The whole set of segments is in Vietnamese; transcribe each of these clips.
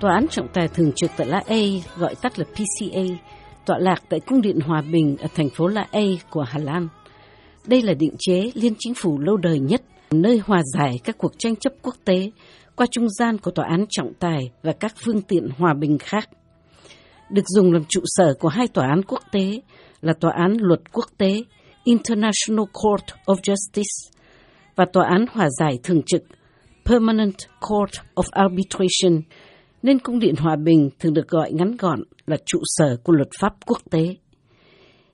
Tòa án trọng tài thường trực tại La A, gọi tắt là PCA, tọa lạc tại Cung điện Hòa Bình ở thành phố La A của Hà Lan. Đây là định chế liên chính phủ lâu đời nhất, nơi hòa giải các cuộc tranh chấp quốc tế qua trung gian của tòa án trọng tài và các phương tiện hòa bình khác. Được dùng làm trụ sở của hai tòa án quốc tế là Tòa án Luật Quốc tế International Court of Justice và Tòa án Hòa giải Thường trực Permanent Court of Arbitration, nên Cung điện Hòa bình thường được gọi ngắn gọn là trụ sở của luật pháp quốc tế.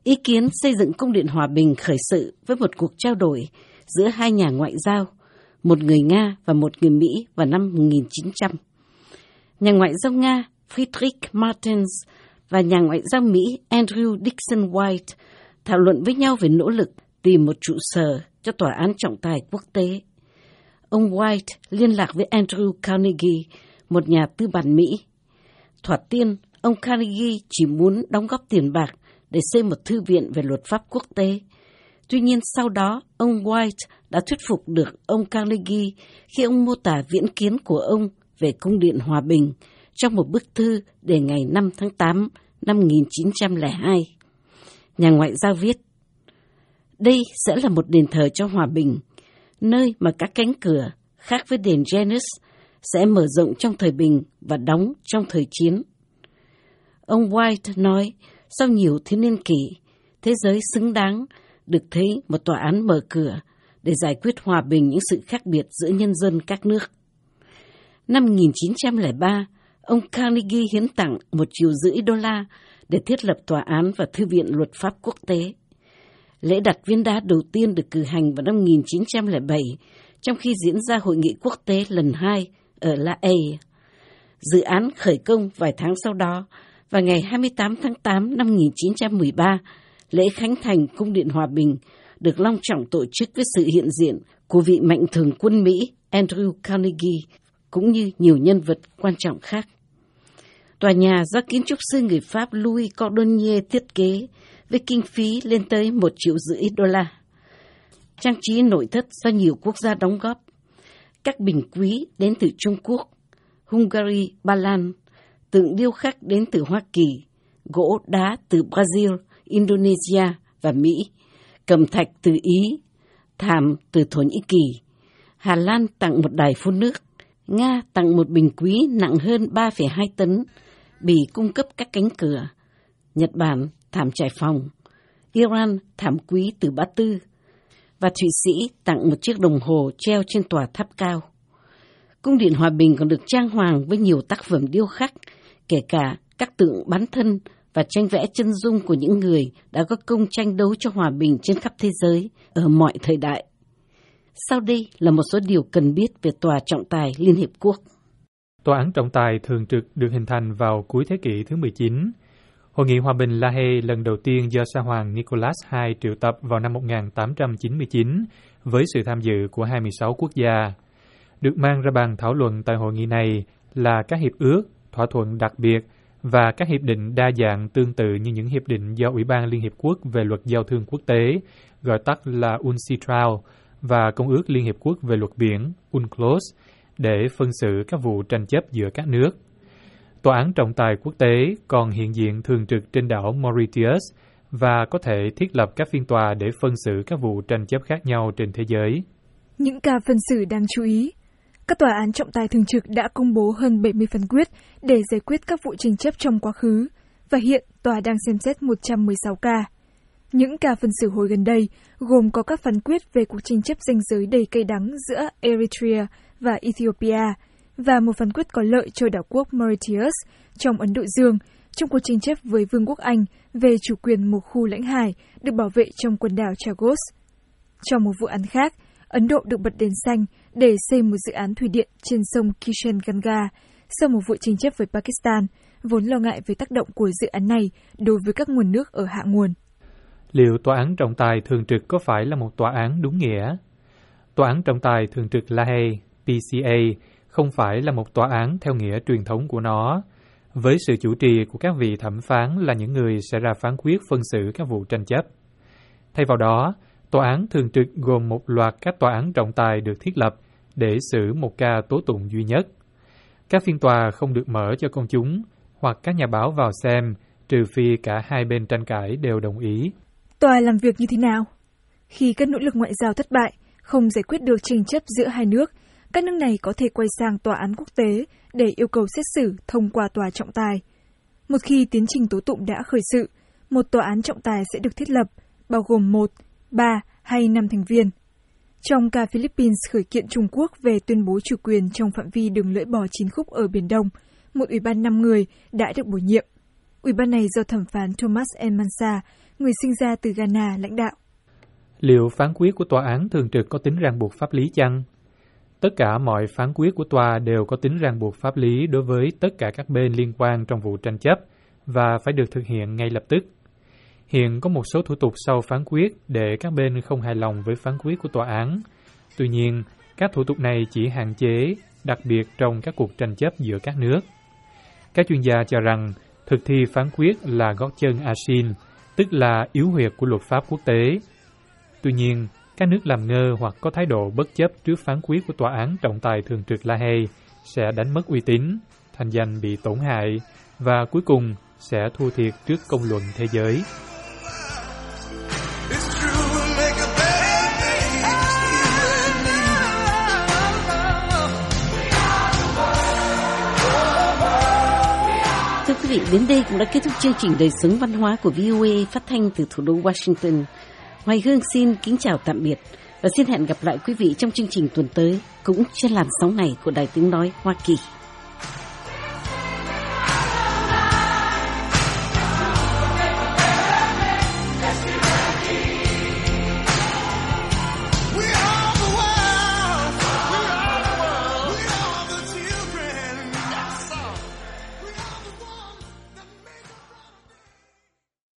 Ý kiến xây dựng Cung điện Hòa bình khởi sự với một cuộc trao đổi giữa hai nhà ngoại giao, một người Nga và một người Mỹ vào năm 1900. Nhà ngoại giao Nga Friedrich Martens và nhà ngoại giao Mỹ Andrew Dixon White thảo luận với nhau về nỗ lực tìm một trụ sở cho tòa án trọng tài quốc tế. Ông White liên lạc với Andrew Carnegie, một nhà tư bản Mỹ. Thoạt tiên, ông Carnegie chỉ muốn đóng góp tiền bạc để xây một thư viện về luật pháp quốc tế. Tuy nhiên sau đó, ông White đã thuyết phục được ông Carnegie khi ông mô tả viễn kiến của ông về cung điện hòa bình trong một bức thư để ngày 5 tháng 8 năm 1902. Nhà ngoại giao viết, đây sẽ là một đền thờ cho hòa bình, nơi mà các cánh cửa, khác với đền Janus, sẽ mở rộng trong thời bình và đóng trong thời chiến. Ông White nói, sau nhiều thế niên kỷ, thế giới xứng đáng được thấy một tòa án mở cửa để giải quyết hòa bình những sự khác biệt giữa nhân dân các nước. Năm 1903, ông Carnegie hiến tặng một triệu rưỡi đô la để thiết lập tòa án và thư viện luật pháp quốc tế. Lễ đặt viên đá đầu tiên được cử hành vào năm 1907, trong khi diễn ra hội nghị quốc tế lần hai ở La Haye. Dự án khởi công vài tháng sau đó, và ngày 28 tháng 8 năm 1913, lễ khánh thành Cung điện Hòa bình được long trọng tổ chức với sự hiện diện của vị mạnh thường quân Mỹ Andrew Carnegie cũng như nhiều nhân vật quan trọng khác. Tòa nhà do kiến trúc sư người Pháp Louis Cordonnier thiết kế với kinh phí lên tới một triệu rưỡi đô la. Trang trí nội thất do nhiều quốc gia đóng góp. Các bình quý đến từ Trung Quốc, Hungary, Ba Lan, tượng điêu khắc đến từ Hoa Kỳ, gỗ đá từ Brazil, Indonesia và Mỹ, cầm thạch từ Ý, thảm từ Thổ Nhĩ Kỳ. Hà Lan tặng một đài phun nước, Nga tặng một bình quý nặng hơn 3,2 tấn, Bỉ cung cấp các cánh cửa, Nhật Bản thảm trải phòng, Iran thảm quý từ Bá Tư, và Thụy Sĩ tặng một chiếc đồng hồ treo trên tòa tháp cao. Cung điện Hòa Bình còn được trang hoàng với nhiều tác phẩm điêu khắc, kể cả các tượng bán thân và tranh vẽ chân dung của những người đã có công tranh đấu cho hòa bình trên khắp thế giới ở mọi thời đại. Sau đây là một số điều cần biết về Tòa trọng tài Liên Hiệp Quốc. Tòa án trọng tài thường trực được hình thành vào cuối thế kỷ thứ 19. Hội nghị Hòa bình La Hay lần đầu tiên do Sa Hoàng Nicholas II triệu tập vào năm 1899 với sự tham dự của 26 quốc gia. Được mang ra bàn thảo luận tại hội nghị này là các hiệp ước, thỏa thuận đặc biệt và các hiệp định đa dạng tương tự như những hiệp định do Ủy ban Liên Hiệp Quốc về luật giao thương quốc tế, gọi tắt là UNCITRAL, và Công ước Liên Hiệp Quốc về luật biển, UNCLOS, để phân xử các vụ tranh chấp giữa các nước. Tòa án trọng tài quốc tế còn hiện diện thường trực trên đảo Mauritius và có thể thiết lập các phiên tòa để phân xử các vụ tranh chấp khác nhau trên thế giới. Những ca phân xử đáng chú ý các tòa án trọng tài thường trực đã công bố hơn 70 phán quyết để giải quyết các vụ tranh chấp trong quá khứ, và hiện tòa đang xem xét 116 ca. Những ca phân xử hồi gần đây gồm có các phán quyết về cuộc tranh chấp danh giới đầy cay đắng giữa Eritrea và Ethiopia, và một phán quyết có lợi cho đảo quốc Mauritius trong Ấn Độ Dương trong cuộc tranh chấp với Vương quốc Anh về chủ quyền một khu lãnh hải được bảo vệ trong quần đảo Chagos. Trong một vụ án khác, Ấn Độ được bật đèn xanh để xây một dự án thủy điện trên sông Kishan Ganga sau một vụ tranh chấp với Pakistan, vốn lo ngại về tác động của dự án này đối với các nguồn nước ở hạ nguồn. Liệu tòa án trọng tài thường trực có phải là một tòa án đúng nghĩa? Tòa án trọng tài thường trực La Hay, PCA, không phải là một tòa án theo nghĩa truyền thống của nó, với sự chủ trì của các vị thẩm phán là những người sẽ ra phán quyết phân xử các vụ tranh chấp. Thay vào đó, Tòa án thường trực gồm một loạt các tòa án trọng tài được thiết lập để xử một ca tố tụng duy nhất. Các phiên tòa không được mở cho công chúng hoặc các nhà báo vào xem, trừ phi cả hai bên tranh cãi đều đồng ý. Tòa làm việc như thế nào? Khi các nỗ lực ngoại giao thất bại, không giải quyết được tranh chấp giữa hai nước, các nước này có thể quay sang tòa án quốc tế để yêu cầu xét xử thông qua tòa trọng tài. Một khi tiến trình tố tụng đã khởi sự, một tòa án trọng tài sẽ được thiết lập, bao gồm một, ba hay năm thành viên. Trong ca Philippines khởi kiện Trung Quốc về tuyên bố chủ quyền trong phạm vi đường lưỡi bò chín khúc ở Biển Đông, một ủy ban năm người đã được bổ nhiệm. Ủy ban này do thẩm phán Thomas M. Mansa, người sinh ra từ Ghana, lãnh đạo. Liệu phán quyết của tòa án thường trực có tính ràng buộc pháp lý chăng? Tất cả mọi phán quyết của tòa đều có tính ràng buộc pháp lý đối với tất cả các bên liên quan trong vụ tranh chấp và phải được thực hiện ngay lập tức. Hiện có một số thủ tục sau phán quyết để các bên không hài lòng với phán quyết của tòa án. Tuy nhiên, các thủ tục này chỉ hạn chế, đặc biệt trong các cuộc tranh chấp giữa các nước. Các chuyên gia cho rằng thực thi phán quyết là gót chân asin, tức là yếu huyệt của luật pháp quốc tế. Tuy nhiên, các nước làm ngơ hoặc có thái độ bất chấp trước phán quyết của tòa án trọng tài thường trực La Hay sẽ đánh mất uy tín, thành danh bị tổn hại và cuối cùng sẽ thua thiệt trước công luận thế giới. Thưa quý vị, đến đây cũng đã kết thúc chương trình đời sống văn hóa của VOA phát thanh từ thủ đô Washington. Hoài Hương xin kính chào tạm biệt và xin hẹn gặp lại quý vị trong chương trình tuần tới, cũng trên làn sóng này của Đài Tiếng Nói Hoa Kỳ.